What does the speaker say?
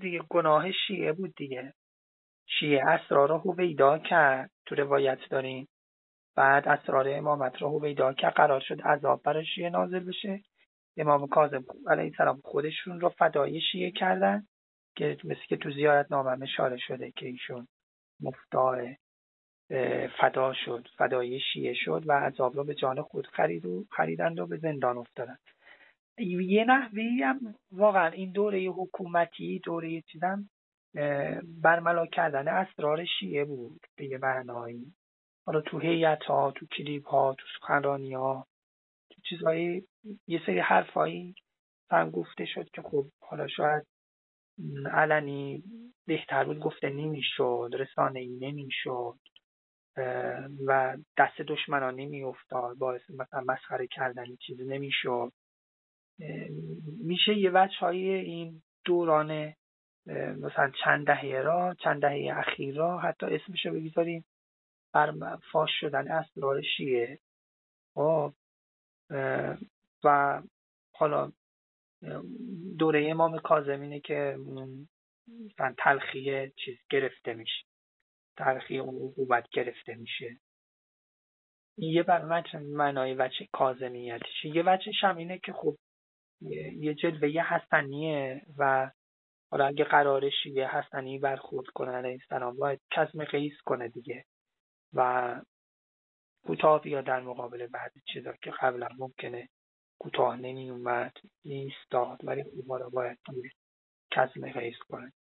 دیگه گناه شیعه بود دیگه. شیعه اسرار رو هویدا کرد تو روایت داریم. بعد اسرار امامت رو هویدا کرد. قرار شد عذاب برای شیعه نازل بشه. امام کاظم علیه السلام خودشون رو فدای شیعه کردن که مثل که تو زیارت نامه اشاره شده که ایشون مفتاح فدا شد فدای شیعه شد و عذاب رو به جان خود خرید و خریدند و به زندان افتادن یه نحوی هم واقعا این دوره حکومتی دوره چیزم برملا کردن اسرار شیعه بود به یه معنایی. حالا تو هیئت ها تو کلیپ ها تو سخنرانی ها تو چیزهایی یه سری حرفایی هم گفته شد که خب حالا شاید علنی بهتر بود گفته نمی‌شد رسانه ای نمی‌شد و دست دشمنان نمیافتاد باعث مثلا مسخره کردن چیزی نمی‌شد. میشه یه وجه های این دوران مثلا چند دهه را چند دهه اخیر را حتی اسمش رو بگذاریم بر فاش شدن اسرار شیعه خب و حالا دوره امام کاظم اینه که مثلا تلخی چیز گرفته میشه تلخی اون عقوبت گرفته میشه. یه بر معنای وچه کازمیتشه یه وچهش هم اینه که خب یه جلوه حسنیه و حالا اگه قرارش یه حسنی برخورد کنه علیه السلام باید کزم قیس کنه دیگه و کوتاه یا در مقابل بعضی چیزا که قبلا ممکنه کوتاه نمی اومد نیستاد ولی خب را باید کزم قیس کنه.